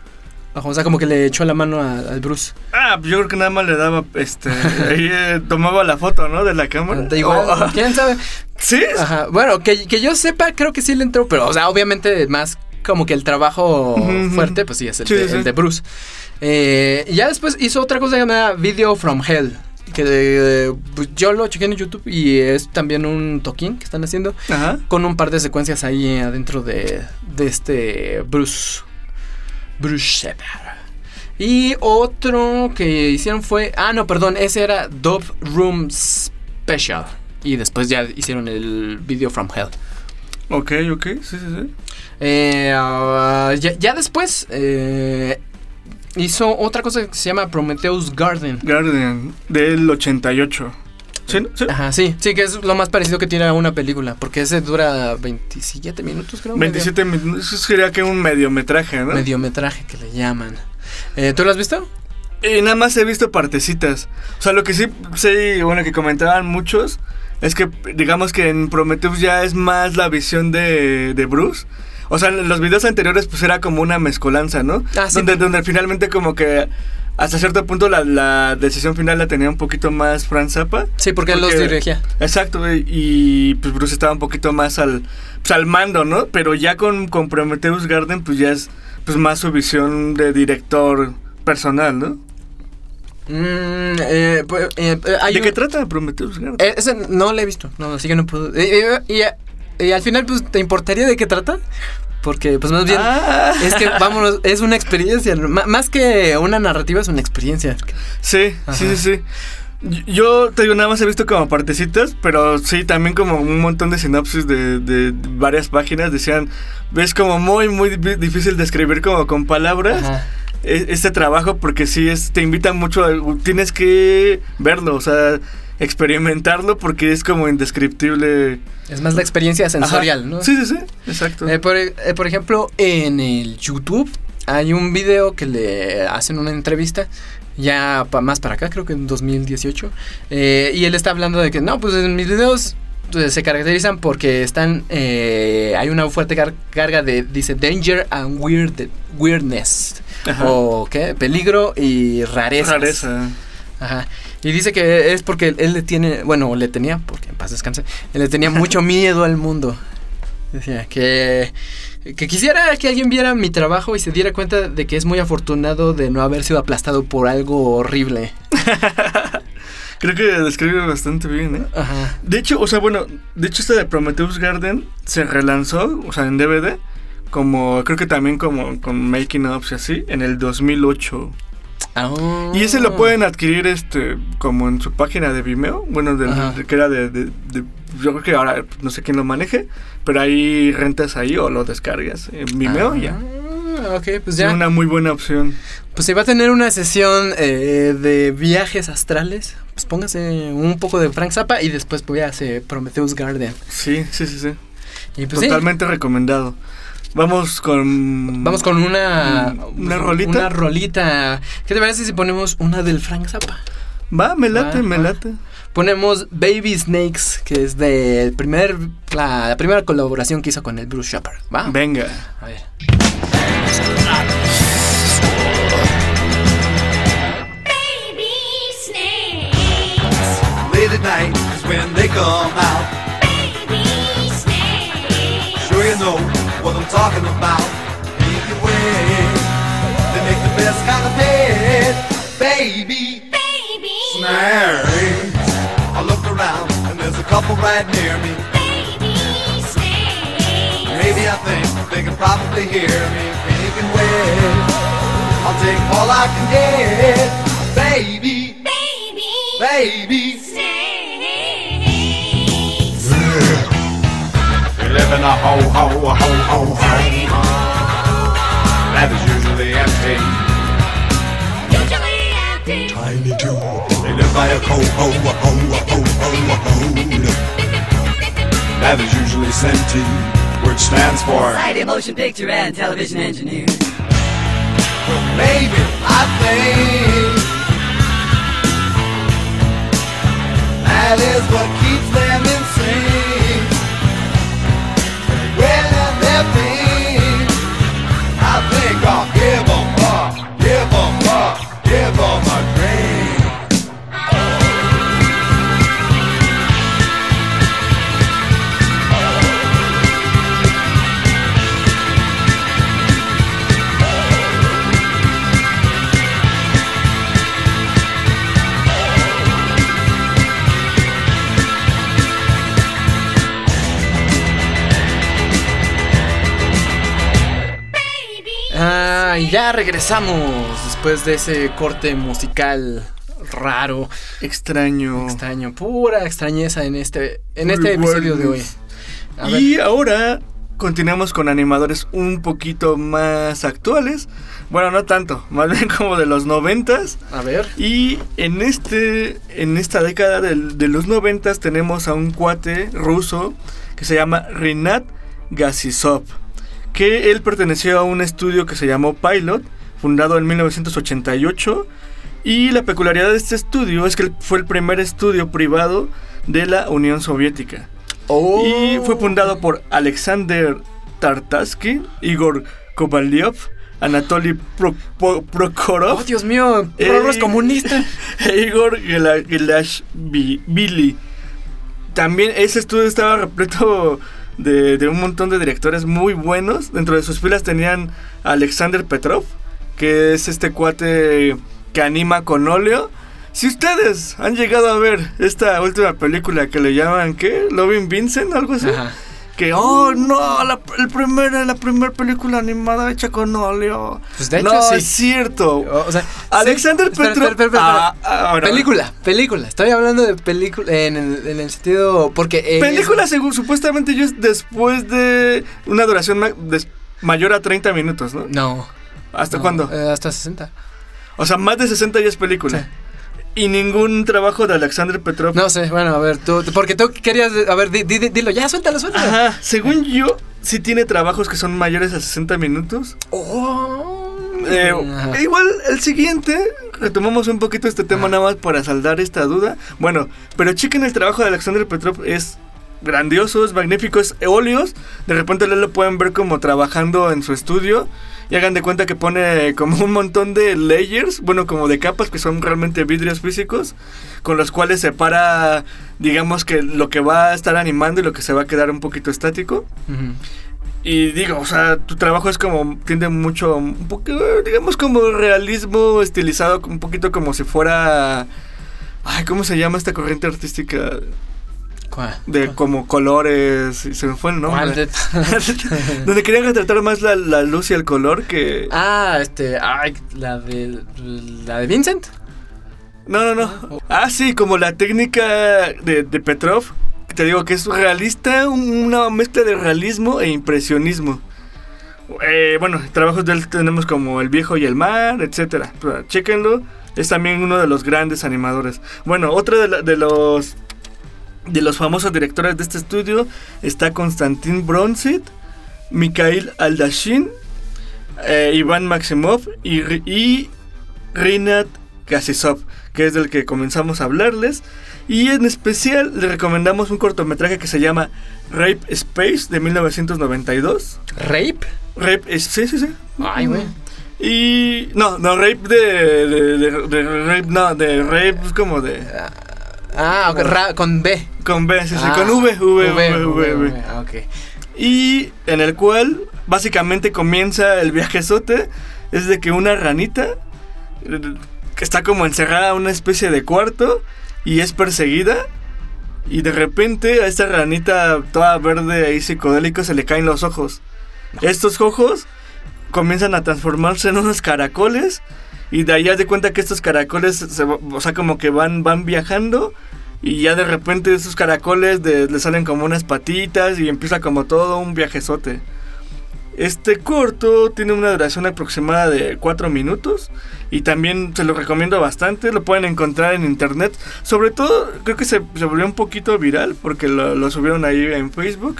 O sea, como que le echó la mano al Bruce. Ah, pues yo creo que nada más le daba, este, ahí eh, tomaba la foto, ¿no? De la cámara. Igual, Oh, ¿quién sabe? sí. Ajá. Bueno, que, que yo sepa, creo que sí le entró, pero, o sea, obviamente más como que el trabajo fuerte, pues sí, es el, Sí, de, sí. el de Bruce. Eh, y ya después hizo otra cosa llamada Video from Hell. Que eh, pues yo lo chequé en YouTube y es también un toquín que están haciendo Ajá. con un par de secuencias ahí adentro de, de este Bruce. Bruce Shepard. Y otro que hicieron fue. Ah, no, perdón, ese era Dove Room Special. Y después ya hicieron el video from Hell. Ok, ok, sí, sí, sí. Eh, ah, ya, ya después eh, hizo otra cosa que se llama Prometheus Garden. Guardian, del 88. ¿Sí? ¿Sí? Ajá, sí, sí, que es lo más parecido que tiene a una película. Porque ese dura 27 minutos, creo. 27 minutos. Eso sería que un mediometraje, ¿no? Medio, mediometraje que le llaman. Eh, ¿Tú lo has visto? Y nada más he visto partecitas. O sea, lo que sí sé, bueno, que comentaban muchos, es que digamos que en Prometheus ya es más la visión de, de Bruce. O sea, en los videos anteriores pues era como una mezcolanza, ¿no? Ah, sí. donde, donde finalmente como que hasta cierto punto la, la decisión final la tenía un poquito más Frank Zappa. Sí, porque él los dirigía. Exacto, y pues Bruce estaba un poquito más al, pues, al mando, ¿no? Pero ya con, con Prometheus Garden pues ya es pues más su visión de director personal, ¿no? Mm, eh, pues, eh, eh, hay ¿De un- qué trata Prometheus Garden? Eh, ese no lo he visto, no, así que no puedo. y al final, pues, ¿te importaría de qué trata? Porque, pues, más bien, Ah. es que, vámonos, es una experiencia. más que una narrativa, es una experiencia. Sí, Ajá. sí, sí, sí. Yo te digo, nada más he visto como partecitas, pero sí, también como un montón de sinopsis de, de varias páginas decían, es como muy, muy di- difícil de escribir como con palabras Ajá. e- este trabajo porque sí es, te invita mucho, a, tienes que verlo, o sea, experimentarlo porque es como indescriptible. Es más la experiencia sensorial, Ajá. ¿no? Sí, sí, sí, exacto. Eh, por, eh, por ejemplo, en el YouTube hay un video que le hacen una entrevista, ya pa- más para acá, creo que en 2018, eh, y él está hablando de que, no, pues en mis videos eh, se caracterizan porque están, eh, hay una fuerte car- carga de, dice, danger and weird, weirdness, Ajá. o qué, peligro y rareza. Rareza. Ajá. Y dice que es porque él le tiene, bueno, le tenía, porque en paz descanse, él le tenía [LAUGHS] mucho miedo al mundo. Decía que, que quisiera que alguien viera mi trabajo y se diera cuenta de que es muy afortunado de no haber sido aplastado por algo horrible. [LAUGHS] Creo que describe bastante bien, ¿eh? Ajá. De hecho, o sea, bueno, de hecho esta de Prometheus Garden se relanzó, o sea, en DVD, como, creo que también como con Making Ups y así, en el 2008. Ah. Y ese lo pueden adquirir, este, como en su página de Vimeo, bueno, de- que era de, yo creo que ahora no sé quién lo maneje, pero ahí rentas ahí o lo descargas en Vimeo y ya. Ah, ok, pues Es ya. una muy buena opción. Pues si va a tener una sesión eh, de viajes astrales, pues póngase un poco de Frank Zappa y después voy a hacer Prometheus Garden. Sí, sí, sí, sí. Y pues sí, Totalmente recomendado. Vamos con... vamos con una... ¿Una rolita? Una rolita. ¿Qué te parece si ponemos una del Frank Zappa? Va, me late, Va, me va. late. Ponemos Baby Snakes, que es de primer, la, la primera colaboración que hizo con el Bruce Shepard. ¿Va? Venga. A ver. Baby snakes, Late at night is when they come out. I'm talking about. Make way. They make the best kind of bed. Baby baby, snakes. I looked around and there's a couple right near me. baby snakes, Maybe I think they can probably hear me making way. I'll take all I can get. Baby, baby baby. Live in a ho ho ho ho home that is usually empty. Usually empty, Tiny too. They live by a ho ho ho ho ho ho ho that is usually senti, which stands for Society Motion Picture and Television Engineer. Well maybe I think that is what keeps them in When Y ya regresamos después de ese corte musical raro, Extraño. extraño, pura extrañeza en este, en este episodio de hoy. A ver. Y ahora continuamos con animadores un poquito más actuales. Bueno, no tanto, más bien como de los noventas. A ver. Y en este, en esta década del- de, los noventas tenemos a un cuate ruso que se llama Rinat Gasisov. Que él perteneció a un estudio que se llamó Pilot, fundado en 1988. Y la peculiaridad de este estudio es que fue el primer estudio privado de la Unión Soviética. Oh. Y fue fundado por Alexander Tartarsky, Igor Kovalyov, Anatoly Pro- Pro- Prokhorov Oh, Dios mío, Eh, Rorro es comunista. e [LAUGHS] Igor Gela- Gelashvili. También ese estudio estaba repleto de, de un montón de directores muy buenos. Dentro de sus filas tenían a Alexander Petrov, que es este cuate que anima con óleo. Si ustedes han llegado a ver esta última película que le llaman, ¿qué? ¿Loving Vincent? ¿Algo así? Ajá. Que, oh, no, la, el primera, la primera película animada hecha con óleo. Pues de hecho, no, sí. es cierto. O, o sea, Alexander sí, espera, Petrov. espera, espera, espera. Ah, ah, película, película. Estoy hablando de película en el, en el sentido. Porque. eh, Película, según, supuestamente yo es después de una duración ma- des- mayor a 30 minutos, ¿no? No. ¿Hasta no, cuándo? eh, hasta 60. O sea, más de 60 ya es película. Sí. Y ningún trabajo de Alexander Petrov. No sé, bueno, a ver, tú. Porque tú querías. A ver, di- di- di- dilo, ya, suéltalo, suéltalo. Ajá, según yo, sí tiene trabajos que son mayores a 60 minutos. Oh. Eh, igual el siguiente, retomamos un poquito este tema nada más para saldar esta duda. Bueno, pero chequen el trabajo de Alexander Petrov, es grandiosos, magníficos, óleos. De repente lo pueden ver como trabajando en su estudio. Y hagan de cuenta que pone como un montón de layers, bueno, como de capas que son realmente vidrios físicos, con los cuales separa, digamos que lo que va a estar animando y lo que se va a quedar un poquito estático. Y digo, o sea, tu trabajo es como, tiende mucho, un poco, digamos como realismo estilizado, un poquito como si fuera... Ay, ¿cómo se llama esta corriente artística? ¿Cuál? De como colores, y se me fue el nombre. ¿Cuál de- [LAUGHS] Donde querían retratar más la, la luz y el color que... Ah, este, ay, la de la de Vincent. No, no, no. Ah, sí, como la técnica de, de Petrov. Te digo que es realista, un- una mezcla de realismo e impresionismo. Eh, bueno, trabajos de él tenemos como El Viejo y el Mar, etcétera. Chéquenlo. Es también uno de los grandes animadores. Bueno, otro de, la- de los de los famosos directores de este estudio está Konstantin Bronzit, Mikhail Aldashin, eh, Iván Maximov y, y Rinat Gasisov, que es del que comenzamos a hablarles. Y en especial les recomendamos un cortometraje que se llama Rape Space de 1992. ¿Rape? Rape es, sí, sí, sí. Ay, güey. Y no, no, rape de, de, de- de rape, no, de rape como de Ah, ra- con B. con B, sí, sí, Ah, con V, V, V, V, V. Ah, ok. Y en el cual básicamente comienza el viajezote. Es de que una ranita que está como encerrada en una especie de cuarto y es perseguida. Y de repente a esta ranita toda verde y psicodélico se le caen los ojos. Estos ojos comienzan a transformarse en unos caracoles. Y de ahí haz de cuenta que estos caracoles, o sea, como que van, van viajando. Y ya de repente esos caracoles le salen como unas patitas y empieza como todo un viajezote. Este corto tiene una duración aproximada de 4 minutos y también se lo recomiendo bastante, lo pueden encontrar en internet. Sobre todo creo que se, volvió un poquito viral porque lo, subieron ahí en Facebook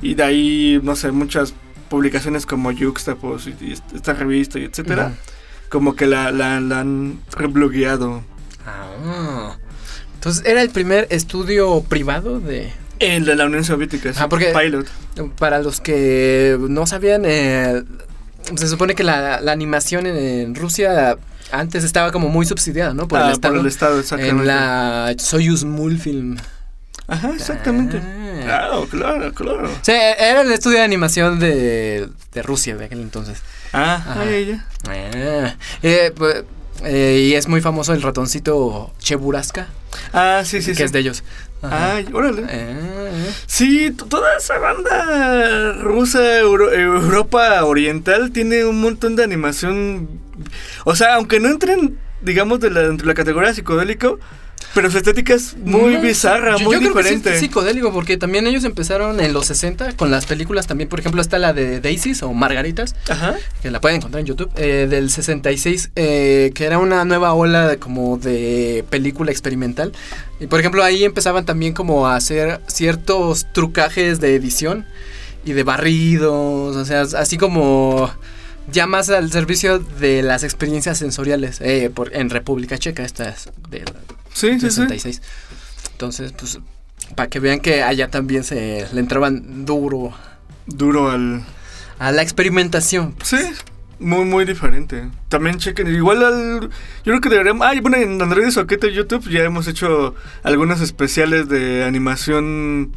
y de ahí, no sé, muchas publicaciones como Juxtapos y, y esta revista y etcétera. Como que la, la, la han reblogueado. Ah. Entonces, ¿era el primer estudio privado de...? El de la Unión Soviética, sí, Ah, porque- Pilot. Para los que no sabían, eh, se supone que la, la animación en, en Rusia antes estaba como muy subsidiada, ¿no? Por Ah, el por Estado. el Estado, exactamente. En la Soyuz Mulfilm. Ajá, exactamente. Ah. Claro, claro, claro. O sea, era el estudio de animación de, de Rusia de aquel entonces. Ah, Ajá. ay, ay, ay. Ah, eh, pues, eh, y es muy famoso el ratoncito Cheburaska, Ah, sí, sí, que sí. es de ellos. Ajá. Ay, órale. Ah, Sí, t- toda esa banda rusa, Euro- Europa Oriental, tiene un montón de animación. O sea, aunque no entren, digamos, de la, dentro de la categoría psicodélico, pero su estética es muy No, bizarra, yo- muy yo creo que sí diferente. es psicodélico porque también ellos empezaron en los 60 con las películas también, por ejemplo está la de Daisies o Margaritas, Ajá. que la pueden encontrar en YouTube, eh, del 66, eh, que era una nueva ola de, como de película experimental. Y por ejemplo ahí empezaban también como a hacer ciertos trucajes de edición y de barridos, o sea, así como ya más al servicio de las experiencias sensoriales eh, por, en República Checa, esta es de Sí, sí, sí. 66. Entonces, pues, para que vean que allá también se le entraban duro Duro al. a la experimentación. Sí, muy, muy diferente. También chequen, igual al. Yo creo que deberíamos. Ay, bueno, en Android y Soquete YouTube ya hemos hecho algunos especiales de animación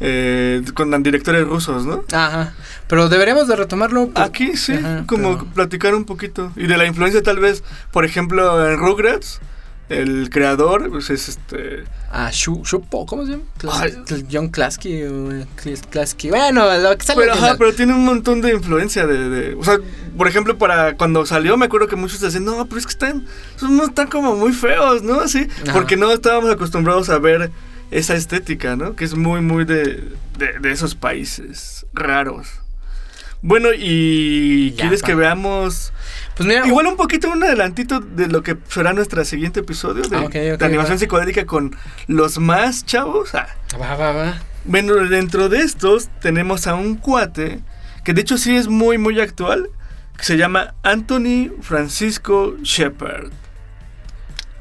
eh, con directores rusos, ¿no? Ajá. Pero deberíamos de retomarlo. por- Aquí sí, Ajá, como pero- platicar un poquito. Y de la influencia tal vez, por ejemplo, en Rugrats, el creador pues, es este... A Shu, Shupo, ¿cómo se llama? Ay. John Klasky. eh, Klasky. Bueno, lo que sale Pero, ajá, pero tiene un montón de influencia de, de- O sea, por ejemplo, para cuando salió me acuerdo que muchos decían, no, pero es que están... esos no están como muy feos, ¿no? Así, porque no estábamos acostumbrados a ver esa estética, ¿no? Que es muy, muy de, de, de esos países raros. Bueno, y Ya, ¿quieres que veamos Pues mira, Igual un poquito un adelantito de lo que será nuestro siguiente episodio de, Ah, de animación va. psicodélica con los más chavos. Ah, va, va, va. Bueno, dentro de estos tenemos a un cuate que de hecho sí es muy muy actual, que se llama Anthony Francisco Shepard.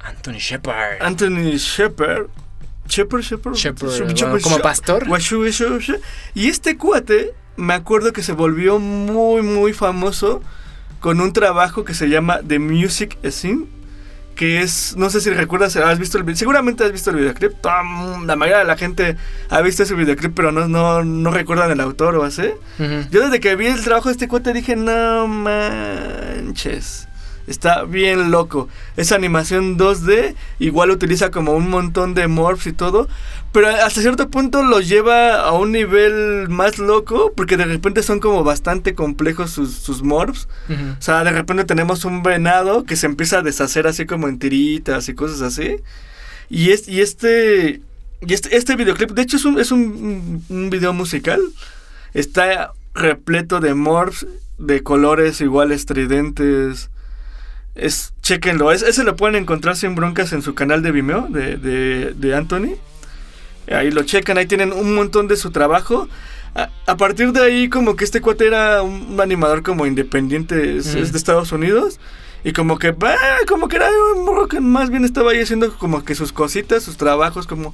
Anthony Shepard. Anthony Shepard Shepherd, Shepherd. Shepherd, bueno, como pastor. Y este cuate, me acuerdo que se volvió muy, muy famoso con un trabajo que se llama The Music Scene. Que es, no sé si recuerdas, has visto el video, seguramente has visto el videoclip. La mayoría de la gente ha visto ese videoclip, pero no, no, no recuerdan el autor o así. Yo desde que vi el trabajo de este cuate dije, no manches. Está bien loco. Esa animación 2D igual utiliza como un montón de morphs y todo. Pero hasta cierto punto lo lleva a un nivel más loco. Porque de repente son como bastante complejos sus, sus morphs. O sea, de repente tenemos un venado que se empieza a deshacer así como en tiritas y cosas así. Y, es, y este. Y este, este videoclip, de hecho, es un, es un, un video musical. Está repleto de morphs, de colores igual estridentes. Es, chequenlo, es- ese lo pueden encontrar sin broncas en su canal de Vimeo de, de, de Anthony. Ahí lo checan, ahí tienen un montón de su trabajo. A, a partir de ahí, como que este cuate era un animador como independiente, es, Ujú. es de Estados Unidos. Y como que, bah, como que era un morro que más bien estaba ahí haciendo como que sus cositas, sus trabajos, como...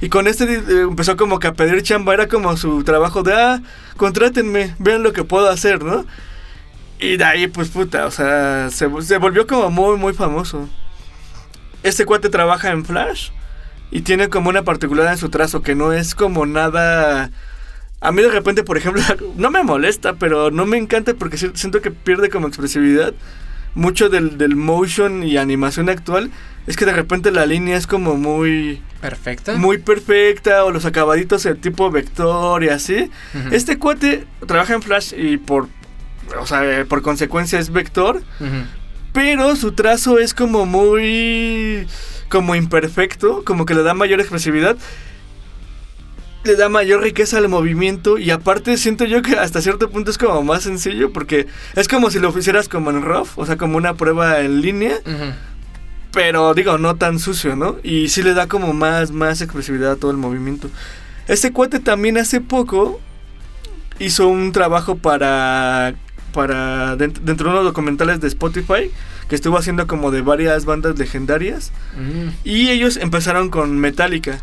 Y con este eh, empezó como que a pedir chamba, era como su trabajo de, ah, contrátenme, vean lo que puedo hacer, ¿no? Y de ahí, pues puta, o sea, se, vol- se volvió como muy, muy famoso. Este cuate trabaja en Flash y tiene como una particularidad en su trazo que no es como nada... A mí de repente, por ejemplo, [LAUGHS] no me molesta, pero no me encanta porque si- siento que pierde como expresividad. Mucho del, del motion y animación actual es que de repente la línea es como muy Perfecta. muy perfecta o los acabaditos de tipo vector y así. Este cuate trabaja en Flash y por o sea, eh, por consecuencia es vector, pero su trazo es como muy como imperfecto, como que le da mayor expresividad. Le da mayor riqueza al movimiento y aparte siento yo que hasta cierto punto es como más sencillo porque es como si lo hicieras como en rough, o sea, como una prueba en línea, pero digo, no tan sucio, ¿no? Y sí le da como más, más expresividad a todo el movimiento. Este cuate también hace poco hizo un trabajo para, para dent- dentro de unos documentales de Spotify que estuvo haciendo como de varias bandas legendarias Mm. y ellos empezaron con Metallica.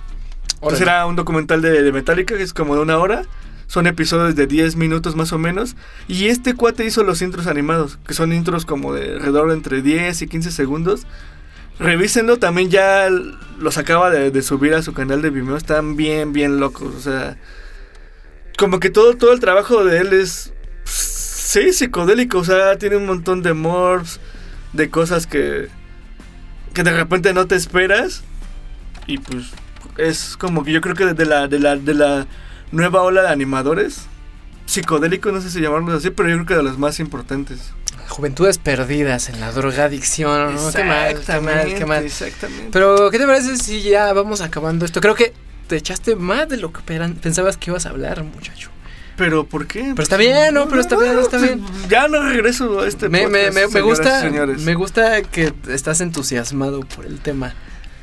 Entonces era un documental de, de Metallica que es como de una hora. Son episodios de 10 minutos más o menos. Y este cuate hizo los intros animados, que son intros como de alrededor de entre 10 y 15 segundos. Revísenlo, también ya los acaba de, de subir a su canal de Vimeo. Están bien, bien locos. O sea, como que todo, todo el trabajo de él es, sí, psicodélico. O sea, tiene un montón de morphs, de cosas que, que de repente no te esperas. Y pues es como que yo creo que de la, de la, de la nueva ola de animadores, psicodélicos, no sé si llamarlos así, pero yo creo que de los más importantes. Juventudes perdidas en la drogadicción. ¿no? Qué mal, qué mal, qué mal. Exactamente. Pero, ¿qué te parece si ya vamos acabando esto? Creo que te echaste más de lo que pensabas que ibas a hablar, muchacho. Pero ¿por qué? Pero está bien, ¿no? Pero está bien, está bien. Ya no regreso a este Me, me, podcast, me, me gusta, señores. me gusta que estás entusiasmado por el tema.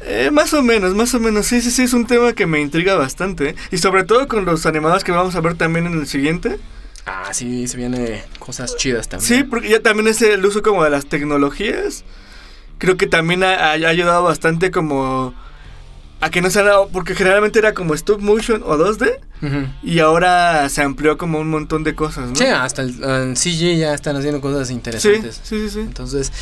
Eh, más o menos, más o menos. Sí, sí, sí, es un tema que me intriga bastante. Y sobre todo con los animados que vamos a ver también en el siguiente. Ah, sí, se viene cosas chidas también. Sí, porque ya también es el uso como de las tecnologías. Creo que también ha, ha ayudado bastante como a que no se haga, porque generalmente era como stop motion o 2D Ujú. y ahora se amplió como un montón de cosas, ¿no? Sí, hasta el, en CG ya están haciendo cosas interesantes. sí, sí, sí. Entonces,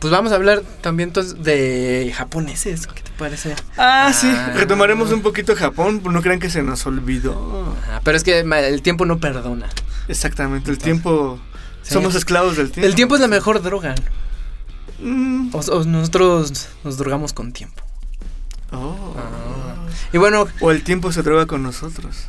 pues vamos a hablar también de japoneses. ¿Qué te parece? Ah, sí, Ah. retomaremos un poquito Japón, no crean que se nos olvidó. Ajá, pero es que el tiempo no perdona. Exactamente, el tiempo... Sí. Somos esclavos del tiempo. El tiempo es la mejor droga. Mm. O, o nosotros nos drogamos con tiempo. Oh. Y bueno, O el tiempo se droga con nosotros.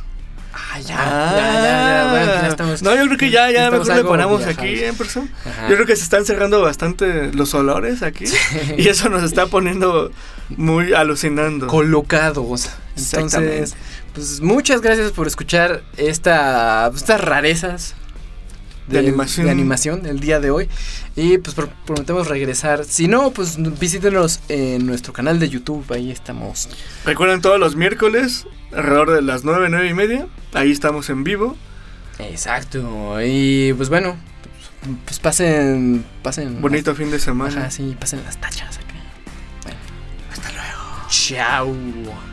ah, ya, ya, ya, ya, bueno, ya estamos. No, yo creo que ya, ya mejor le paramos aquí en persona. Ajá. Yo creo que se están cerrando bastante los olores aquí. [LAUGHS] Y eso nos está poniendo muy alucinando. colocados. Entonces, Exactamente. pues muchas gracias por escuchar esta, estas rarezas De animación. de animación el día de hoy. Y pues pro- prometemos regresar. Si no, pues visítenos en nuestro canal de YouTube. Ahí estamos. Recuerden todos los miércoles, alrededor de las 9, 9 y media. Ahí estamos en vivo. Exacto. Y pues bueno, pues, pues pasen. Pasen. Bonito fin de semana. Ajá, sí, pasen las tachas acá. Bueno, hasta luego. Chao.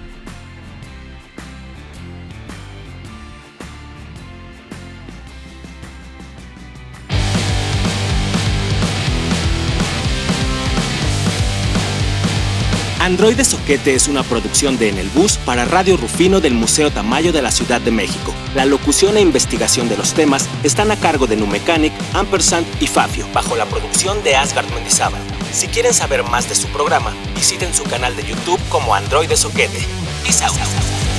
Androide Soquete es una producción de En el Bus para Radio Rufino del Museo Tamayo de la Ciudad de México. La locución e investigación de los temas están a cargo de Numecanic, Ampersand y Fabio, bajo la producción de Asgard Mendizábal. Si quieren saber más de su programa, visiten su canal de YouTube como Androide Soquete. Peace out.